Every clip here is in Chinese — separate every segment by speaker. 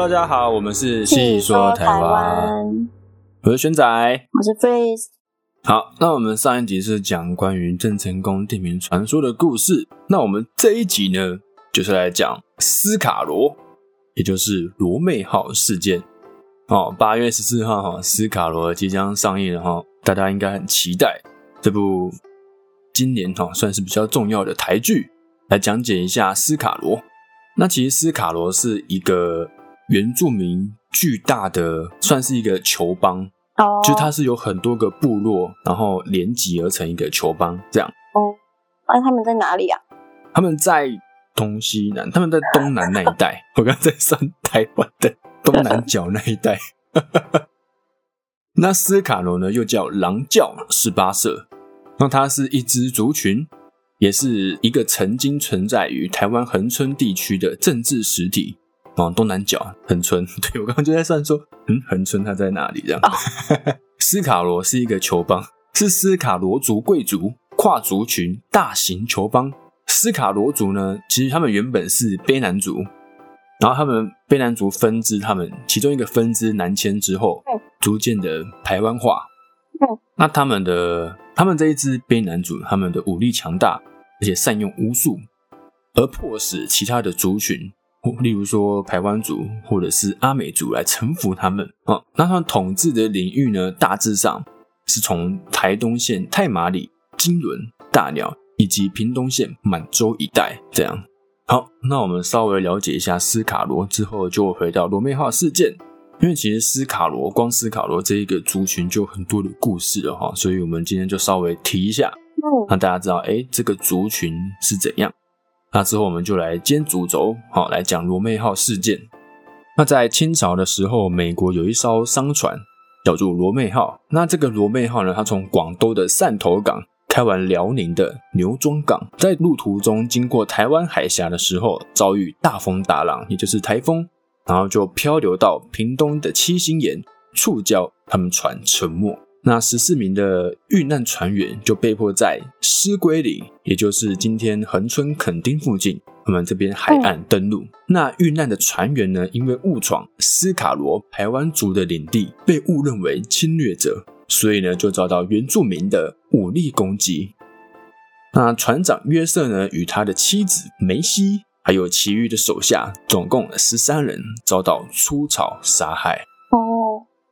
Speaker 1: Hello，大家好，我们是细说台湾，我是轩仔，
Speaker 2: 我是 Freeze。
Speaker 1: 好，那我们上一集是讲关于郑成功地名传说的故事，那我们这一集呢，就是来讲斯卡罗，也就是罗妹号事件。哦，八月十四号哈，斯卡罗即将上映了哈，大家应该很期待这部今年哈算是比较重要的台剧，来讲解一下斯卡罗。那其实斯卡罗是一个原住民巨大的，算是一个球邦
Speaker 2: 哦，
Speaker 1: 就是它是有很多个部落，然后连集而成一个球邦这样。
Speaker 2: 哦，那他们在哪里啊？
Speaker 1: 他们在东西南，他们在东南那一带。我刚才算台湾的东南角那一带。那斯卡罗呢，又叫狼教十八社，那它是一支族群，也是一个曾经存在于台湾恒春地区的政治实体。哦，东南角横村，对我刚刚就在算说，嗯，横村它在哪里？这样。斯卡罗是一个球邦，是斯卡罗族贵族跨族群大型球邦。斯卡罗族呢，其实他们原本是卑南族，然后他们卑南族分支，他们其中一个分支南迁之后，逐渐的台湾化。那他们的他们这一支卑南族，他们的武力强大，而且善用巫术，而迫使其他的族群，例如说台湾族或者是阿美族来臣服他们啊。那他们统治的领域呢，大致上是从台东县太麻里、金轮、大鸟。以及屏东县满洲一带，这样好。那我们稍微了解一下斯卡罗之后，就回到罗妹号事件。因为其实斯卡罗光斯卡罗这一个族群就很多的故事了哈，所以我们今天就稍微提一下，让大家知道，哎，这个族群是怎样。那之后我们就来兼主轴，好来讲罗妹号事件。那在清朝的时候，美国有一艘商船叫做罗妹号。那这个罗妹号呢，它从广东的汕头港。开往辽宁的牛庄港，在路途中经过台湾海峡的时候，遭遇大风大浪，也就是台风，然后就漂流到屏东的七星岩，触礁，他们船沉没。那十四名的遇难船员就被迫在狮龟岭，也就是今天恒春垦丁附近，我们这边海岸登陆。那遇难的船员呢，因为误闯斯卡罗排湾族的领地，被误认为侵略者。所以呢，就遭到原住民的武力攻击。那船长约瑟呢，与他的妻子梅西，还有其余的手下，总共十三人遭到出草杀害。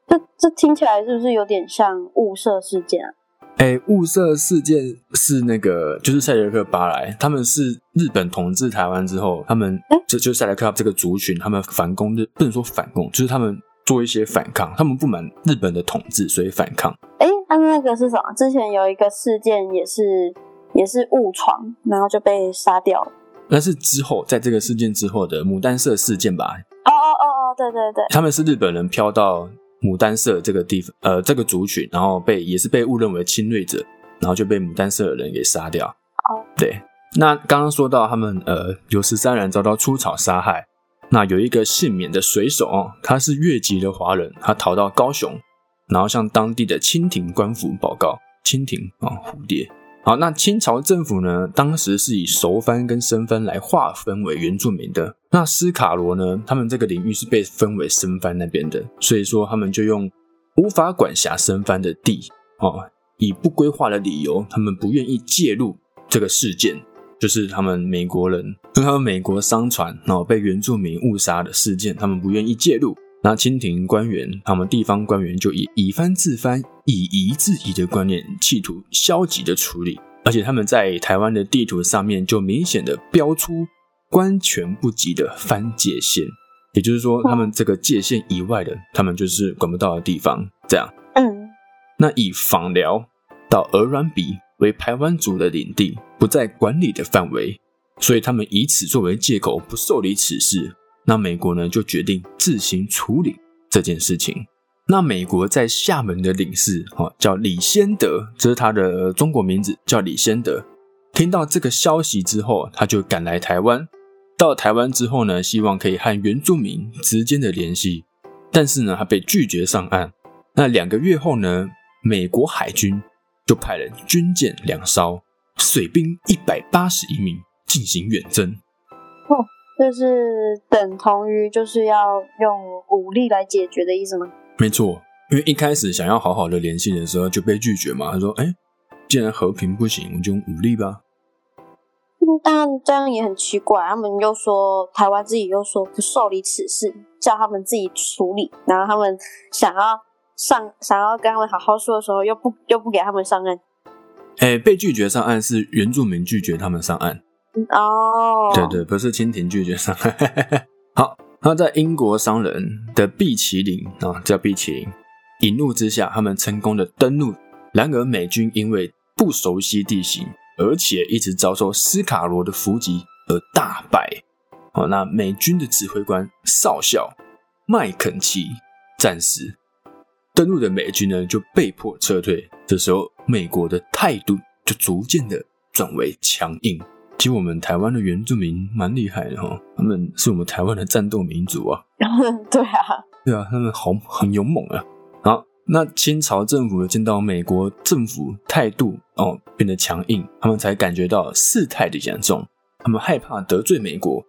Speaker 2: 哦，这这听起来是不是有点像雾社事件啊？
Speaker 1: 哎，雾社事件是那个，就是赛德克巴莱，他们是日本统治台湾之后，他们这就赛德克这个族群，他们反攻日不能说反攻，就是他们。做一些反抗，他们不满日本的统治，所以反抗。
Speaker 2: 哎，那那个是什么？之前有一个事件，也是也是误闯，然后就被杀掉了。
Speaker 1: 那是之后，在这个事件之后的牡丹社事件吧？
Speaker 2: 哦哦哦哦，对对对，
Speaker 1: 他们是日本人飘到牡丹社这个地方，呃，这个族群，然后被也是被误认为侵略者，然后就被牡丹社的人给杀掉。
Speaker 2: 哦，
Speaker 1: 对。那刚刚说到他们，呃，有十三人遭到出草杀害。那有一个幸免的水手哦，他是越籍的华人，他逃到高雄，然后向当地的清廷官府报告。清廷啊，蝴蝶。好，那清朝政府呢，当时是以熟番跟生番来划分为原住民的。那斯卡罗呢，他们这个领域是被分为生番那边的，所以说他们就用无法管辖生番的地哦，以不规划的理由，他们不愿意介入这个事件。就是他们美国人跟他们美国商船，哦被原住民误杀的事件，他们不愿意介入。那清廷官员，他们地方官员就以以番自番、以夷制夷的观念，企图消极的处理。而且他们在台湾的地图上面就明显的标出官权不及的番界线，也就是说，他们这个界限以外的，他们就是管不到的地方。这样，
Speaker 2: 嗯，
Speaker 1: 那以访辽到鹅銮鼻。为台湾族的领地不在管理的范围，所以他们以此作为借口不受理此事。那美国呢就决定自行处理这件事情。那美国在厦门的领事哈叫李先德，这是他的中国名字叫李先德。听到这个消息之后，他就赶来台湾。到台湾之后呢，希望可以和原住民之间的联系，但是呢，他被拒绝上岸。那两个月后呢，美国海军。就派了军舰两艘，水兵一百八十一名进行远征。
Speaker 2: 哦，这是等同于就是要用武力来解决的意思吗？
Speaker 1: 没错，因为一开始想要好好的联系的时候就被拒绝嘛。他说：“哎，既然和平不行，我们就用武力吧。”
Speaker 2: 但这样也很奇怪，他们又说台湾自己又说不受理此事，叫他们自己处理。然后他们想要上，想要跟他们好好说的时候，又不又不给他们上岸。
Speaker 1: 哎，被拒绝上岸是原住民拒绝他们上岸。
Speaker 2: 哦，
Speaker 1: 对对，不是蜻蜓拒绝上岸。好，那在英国商人的毕奇林啊，叫毕奇林，一怒之下，他们成功的登陆。然而美军因为不熟悉地形。而且一直遭受斯卡罗的伏击而大败。哦，那美军的指挥官少校麦肯齐战死，登陆的美军呢就被迫撤退。这时候，美国的态度就逐渐的转为强硬。其实我们台湾的原住民蛮厉害的哈，他们是我们台湾的战斗民族啊。
Speaker 2: 对啊，
Speaker 1: 对啊，他们好很勇猛啊。好。那清朝政府见到美国政府态度哦变得强硬，他们才感觉到事态的严重，他们害怕得罪美国，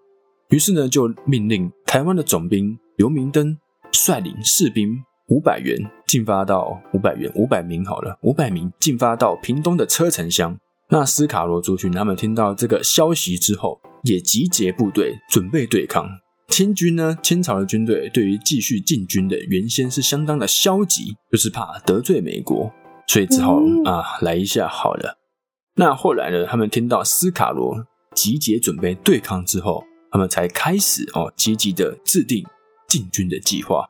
Speaker 1: 于是呢就命令台湾的总兵刘明登率领士兵五百员进发到五百员五百名好了，五百名进发到屏东的车城乡。那斯卡罗族群他们听到这个消息之后，也集结部队准备对抗。清军呢？清朝的军队对于继续进军的原先是相当的消极，就是怕得罪美国，所以只好啊来一下好了。那后来呢？他们听到斯卡罗集结准备对抗之后，他们才开始哦积极的制定进军的计划。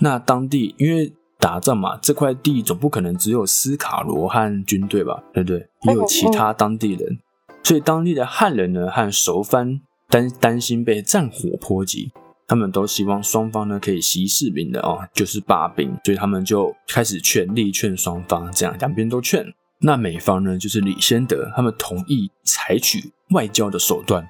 Speaker 1: 那当地因为打仗嘛，这块地总不可能只有斯卡罗和军队吧，对不对？也有其他当地人，所以当地的汉人呢和熟番。担担心被战火波及，他们都希望双方呢可以息事宁的哦，就是罢兵，所以他们就开始全力劝双方，这样两边都劝。那美方呢就是李先德，他们同意采取外交的手段，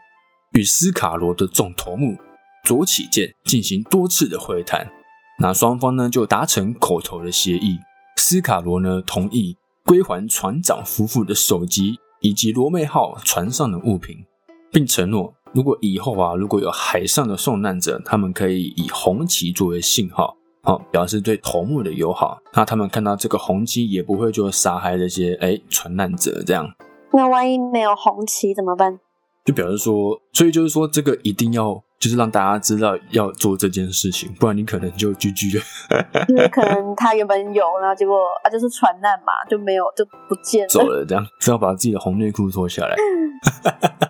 Speaker 1: 与斯卡罗的总头目左起建进行多次的会谈。那双方呢就达成口头的协议，斯卡罗呢同意归还船长夫妇的手机以及罗妹号船上的物品，并承诺。如果以后啊，如果有海上的受难者，他们可以以红旗作为信号，好表示对头目的友好。那他们看到这个红旗，也不会就杀害这些哎船难者这样。
Speaker 2: 那万一没有红旗怎么办？
Speaker 1: 就表示说，所以就是说，这个一定要就是让大家知道要做这件事情，不然你可能就 GG
Speaker 2: 了。因为可能他原本有，然后结果啊就是船难嘛，就没有就不见了。
Speaker 1: 走了这样，只要把自己的红内裤脱下来。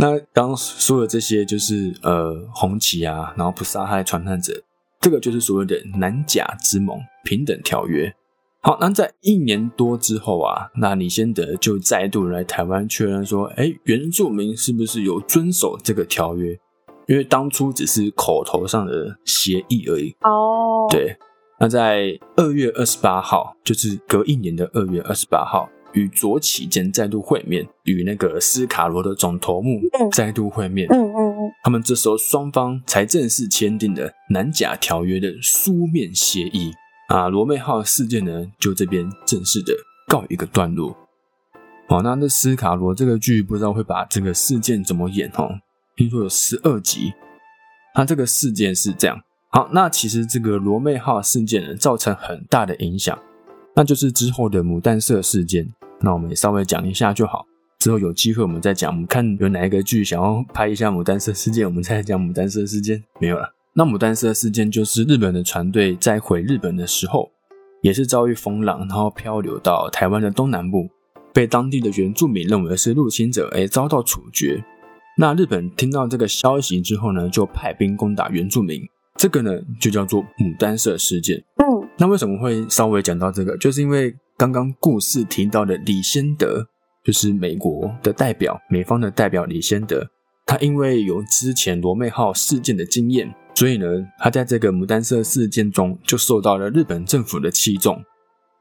Speaker 1: 那刚说的这些就是呃红旗啊，然后不杀害传难者，这个就是所谓的南甲之盟平等条约。好，那在一年多之后啊，那李先德就再度来台湾确认说，哎，原住民是不是有遵守这个条约？因为当初只是口头上的协议而已。
Speaker 2: 哦，
Speaker 1: 对。那在二月二十八号，就是隔一年的二月二十八号。与左起间再度会面，与那个斯卡罗的总头目再度会面。
Speaker 2: 嗯嗯嗯，
Speaker 1: 他们这时候双方才正式签订了南甲条约的书面协议。啊，罗妹号事件呢，就这边正式的告一个段落。好，那这斯卡罗这个剧不知道会把这个事件怎么演哦？听说有十二集。那这个事件是这样。好，那其实这个罗妹号事件呢，造成很大的影响。那就是之后的牡丹社事件，那我们也稍微讲一下就好。之后有机会我们再讲，我们看有哪一个剧想要拍一下牡丹社事件，我们再讲牡丹社事件。没有了。那牡丹社事件就是日本的船队在回日本的时候，也是遭遇风浪，然后漂流到台湾的东南部，被当地的原住民认为是入侵者，而遭到处决。那日本听到这个消息之后呢，就派兵攻打原住民，这个呢就叫做牡丹社事件。嗯那为什么会稍微讲到这个？就是因为刚刚故事提到的李先德，就是美国的代表，美方的代表李先德，他因为有之前罗妹号事件的经验，所以呢，他在这个牡丹社事件中就受到了日本政府的器重，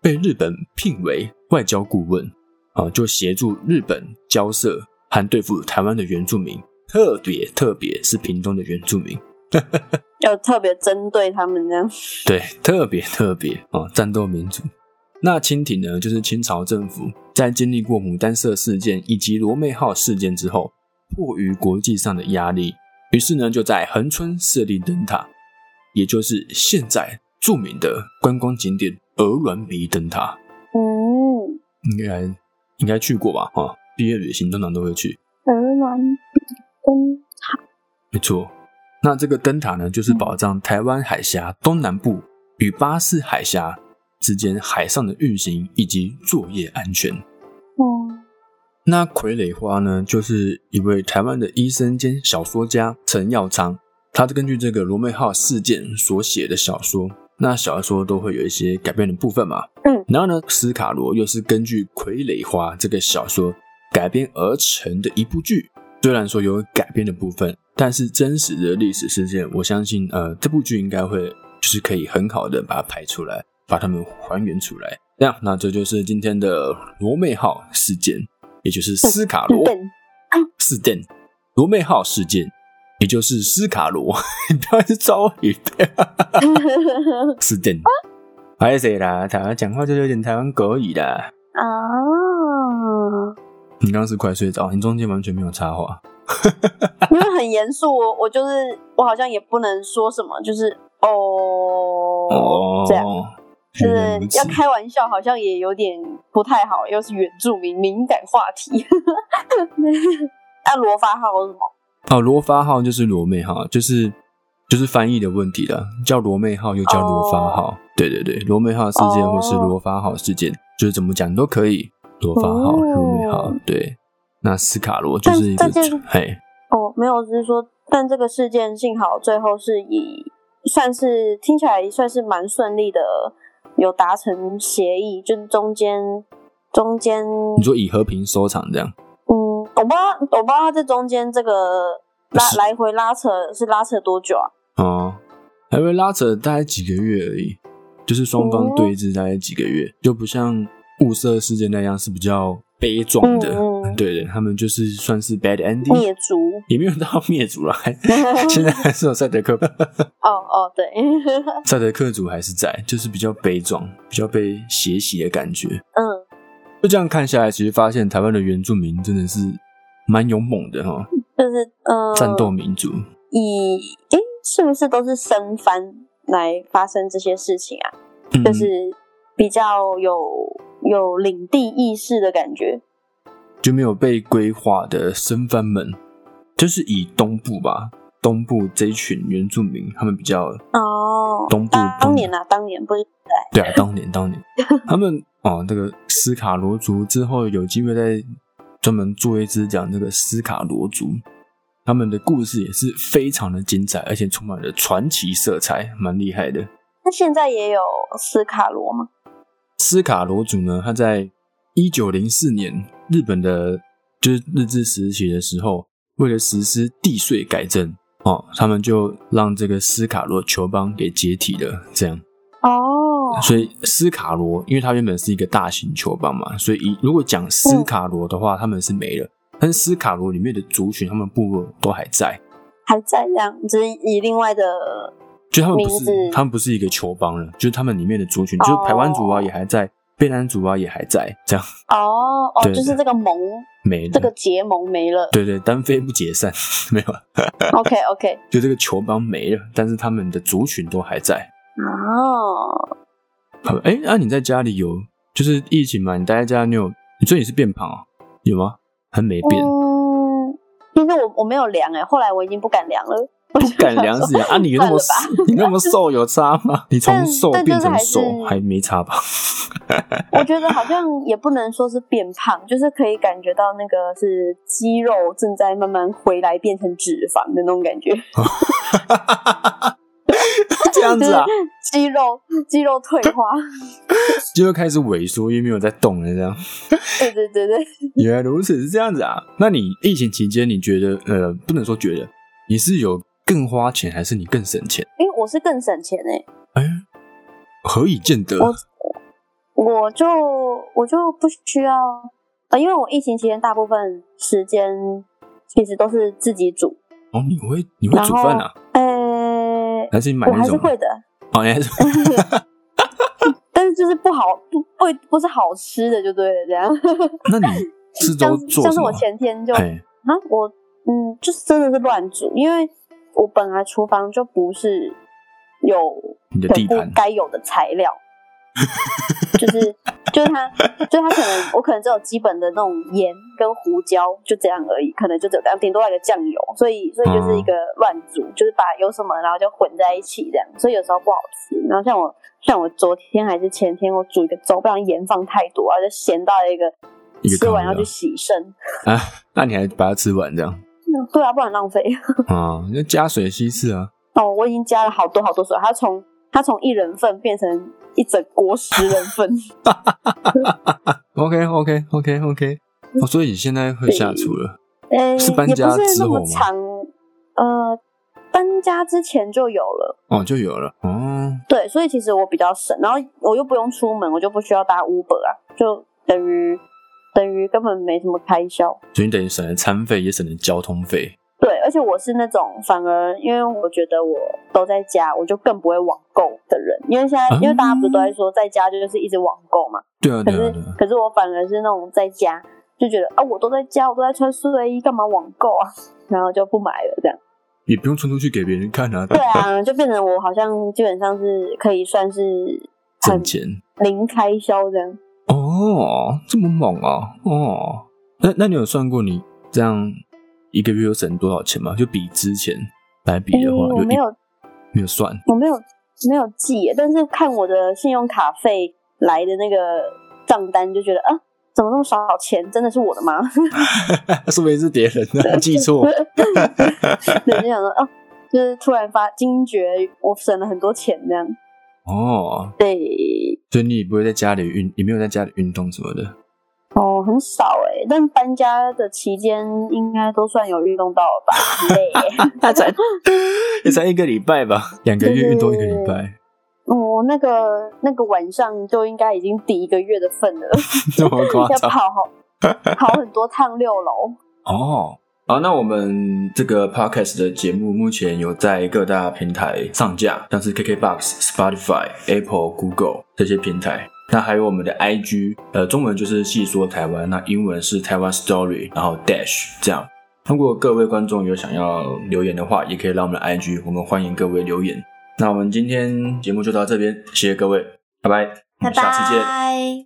Speaker 1: 被日本聘为外交顾问，啊，就协助日本交涉和对付台湾的原住民，特别特别是屏东的原住民。
Speaker 2: 要特别针对他们这样，
Speaker 1: 对，特别特别哦，战斗民族。那清廷呢，就是清朝政府在经历过牡丹社事件以及罗妹号事件之后，迫于国际上的压力，于是呢，就在恒春设立灯塔，也就是现在著名的观光景点鹅銮鼻灯塔。
Speaker 2: 嗯，
Speaker 1: 应该应该去过吧？哈，毕业旅行通常都会去。
Speaker 2: 鹅銮鼻灯塔
Speaker 1: 没错，那这个灯塔呢，就是保障台湾海峡东南部与巴士海峡之间海上的运行以及作业安全。
Speaker 2: 哦，
Speaker 1: 那傀儡花呢，就是一位台湾的医生兼小说家陈耀昌，他是根据这个罗妹号事件所写的小说。那小说都会有一些改编的部分嘛，
Speaker 2: 嗯，
Speaker 1: 然后呢，斯卡罗又是根据傀儡花这个小说改编而成的一部剧。虽然说有改编的部分，但是真实的历史事件，我相信，呃，这部剧应该会就是可以很好的把它拍出来，把它们还原出来。这样，那这就是今天的罗妹号事件，也就是斯卡罗事件。罗妹号事件，也就是斯卡罗，你不要是招语 事件。还是谁啦？台湾讲话就有点台湾国语啦。
Speaker 2: 啊，
Speaker 1: 你刚刚是快睡着，你中间完全没有插话。
Speaker 2: 因为很严肃，我我就是我好像也不能说什么，就是哦
Speaker 1: 哦，
Speaker 2: 这样，就是要开玩笑，好像也有点不太好，又是原住民敏感话题。那罗发号是什么？
Speaker 1: 哦，罗发号就是罗妹号，就是就是翻译的问题了，叫罗妹号又叫罗发号。对对对，罗妹号事件
Speaker 2: 哦
Speaker 1: 或是罗发号事件，就是怎么讲都可以。罗发号、
Speaker 2: 哦
Speaker 1: 罗妹号，对。那斯卡罗就是一个
Speaker 2: 但但这
Speaker 1: 嘿，
Speaker 2: 哦，没有，只是说，但这个事件幸好最后是以算是听起来算是蛮顺利的，有达成协议，就是中间中间，
Speaker 1: 你说以和平收场这样，
Speaker 2: 嗯，我不知道，我不知道他在中间这个拉
Speaker 1: 是
Speaker 2: 来回拉扯是拉扯多久啊？
Speaker 1: 哦，来回拉扯大概几个月而已，就是双方对峙大概几个月，就不像雾社事件那样是比较悲壮的。
Speaker 2: 嗯嗯
Speaker 1: 对对，他们就是算是 bad ending，
Speaker 2: 灭族？
Speaker 1: 也没有到灭族了，还 现在还是有赛德克，
Speaker 2: 哦哦，对，
Speaker 1: 赛德克族还是在，就是比较悲壮，比较被血洗的感觉。
Speaker 2: 嗯，
Speaker 1: 就这样看下来，其实发现台湾的原住民真的是蛮勇猛的哈，
Speaker 2: 就是嗯，
Speaker 1: 战斗民族。
Speaker 2: 以诶，是不是都是生番来发生这些事情啊？
Speaker 1: 嗯
Speaker 2: 就是比较有有领地意识的感觉。
Speaker 1: 就没有被规划的生番们，就是以东部吧，东部这一群原住民，他们比较
Speaker 2: 哦，
Speaker 1: 东部
Speaker 2: 当年啊，当年不是
Speaker 1: 对啊，当年当年 他们哦，那个斯卡罗族之后有机会再专门做一支讲这个斯卡罗族，他们的故事也是非常的精彩，而且充满了传奇色彩，蛮厉害的。
Speaker 2: 那现在也有斯卡罗吗？
Speaker 1: 斯卡罗族呢，他在一九零四年日本的，就是日治时期的时候，为了实施地税改正，哦，他们就让这个斯卡罗酋邦给解体了。这样，
Speaker 2: 哦，
Speaker 1: 所以斯卡罗，因为它原本是一个大型酋邦嘛，所以以如果讲斯卡罗的话，他们是没了。但是斯卡罗里面的族群，他们部落都还在，
Speaker 2: 还在这样，只是以另外的
Speaker 1: 就他们不是，他们不是一个球帮了，就是他们里面的族群，就是台湾族啊也还在，越南族啊也还在，这样
Speaker 2: 哦哦，
Speaker 1: 对
Speaker 2: 就是这个盟，
Speaker 1: 没了。
Speaker 2: 这个结盟没了。
Speaker 1: 对对，单飞不解散，没有
Speaker 2: ，OK OK，
Speaker 1: 就这个球帮没了，但是他们的族群都还在。
Speaker 2: 哦，
Speaker 1: 好，哎，那、你在家里有就是疫情嘛？你待在家，你有你最近是变胖啊？有吗？很没变，
Speaker 2: 嗯，其实我我没有量哎，后来我已经不敢量了，不
Speaker 1: 不敢量是啊？啊，你那么 你那么瘦有差吗？你从瘦变成瘦还没差吧？
Speaker 2: 我觉得好像也不能说是变胖，就是可以感觉到那个是肌肉正在慢慢回来变成脂肪的那种感觉，
Speaker 1: 这样子啊，
Speaker 2: 肌肉肌肉退化。
Speaker 1: 肌肉开始萎缩，因为没有在动了。这样，
Speaker 2: 对对对对，
Speaker 1: 原来如此，是这样子啊？那你疫情期间，你觉得呃，不能说觉得，你是有更花钱，还是你更省钱？
Speaker 2: 因为我是更省钱哎、
Speaker 1: 哎，何以见得？
Speaker 2: 我我就我就不需要啊、呃因为我疫情期间大部分时间其实都是自己煮，
Speaker 1: 哦，你会你会煮饭啊？
Speaker 2: 呃，
Speaker 1: 还是你买
Speaker 2: 我？还是会的，
Speaker 1: 哦，你还是
Speaker 2: 但是就是不好不不不是好吃的就对了，这样。
Speaker 1: 那你 是都
Speaker 2: 像
Speaker 1: 做什么
Speaker 2: 像是我？前天就啊
Speaker 1: 哎，，
Speaker 2: 我嗯，就是真的是乱煮，因为我本来厨房就不是有
Speaker 1: 你的地盘
Speaker 2: 该有的材料，就是就是它就是它可能我可能只有基本的那种盐跟胡椒就这样而已，可能就只有这样，顶多来个酱油，所以所以就是一个乱煮，就是把有什么然后就混在一起这样，所以有时候不好吃。然后像我像我昨天还是前天我煮一个粥，不然盐放太多，然后就咸到一个
Speaker 1: 一个
Speaker 2: 吃完要去洗身。
Speaker 1: 啊，那你还把它吃完这样
Speaker 2: 对啊，不然浪费。
Speaker 1: 啊？就加水稀释啊。
Speaker 2: 哦，我已经加了好多好多水，它从它从一人份变成一整锅十人份。
Speaker 1: OK OK OK OK，哦，所以你现在会下厨了？
Speaker 2: 呃，
Speaker 1: 是搬
Speaker 2: 也
Speaker 1: 家之后吗，
Speaker 2: 呃，搬家之前就有了。
Speaker 1: 哦，就有了哦。
Speaker 2: 对，所以其实我比较省，然后我又不用出门，我就不需要搭 Uber 啊，就等于等于根本没什么开销。
Speaker 1: 所以你等于省了餐费，也省了交通费。
Speaker 2: 对，而且我是那种反而，因为我觉得我都在家，我就更不会网购的人。因为现在，
Speaker 1: 啊
Speaker 2: 因为大家不是都在说在家就是一直网购嘛，
Speaker 1: 对啊，
Speaker 2: 可是。可是我反而是那种在家就觉得啊，我都在家，我都在穿睡衣，干嘛网购啊？然后就不买了，这样。
Speaker 1: 也不用穿出去给别人看啊，
Speaker 2: 对啊，就变成我好像基本上是可以算是很
Speaker 1: 挣钱。
Speaker 2: 零开销这样。
Speaker 1: 哦，这么猛啊！哦，那那你有算过你这样一个月有省多少钱吗？就比之前来比的话，
Speaker 2: 诶我没有，
Speaker 1: 没有算
Speaker 2: 我没有没有记耶，但是看我的信用卡费来的那个账单，就觉得啊，怎么那么少钱？真的是我的吗？
Speaker 1: 说不定是别人的记错。
Speaker 2: 对，就想说哦，就是突然发惊觉，我省了很多钱这样。
Speaker 1: 哦，
Speaker 2: 对，
Speaker 1: 所以你也不会在家里运，也没有在家里运动什么的。
Speaker 2: 哦，很少哎，但搬家的期间应该都算有运动到了吧？很累耶。
Speaker 1: 那才 也才一个礼拜吧，两个月运动一个礼拜，
Speaker 2: 哦，那个那个晚上就应该已经抵一个月的份了，
Speaker 1: 这么夸张
Speaker 2: 要跑好跑很多趟六楼。
Speaker 1: 哦。好，那我们这个 podcast 的节目目前有在各大平台上架，像是 KKBox、Spotify、Apple、Google 这些平台。那还有我们的 IG，呃，中文就是细说台湾，那英文是台湾 Story，然后 Dash 这样。如果各位观众有想要留言的话，也可以让我们的 IG，我们欢迎各位留言。那我们今天节目就到这边，谢谢各位，拜拜，我
Speaker 2: 拜
Speaker 1: 们下次见。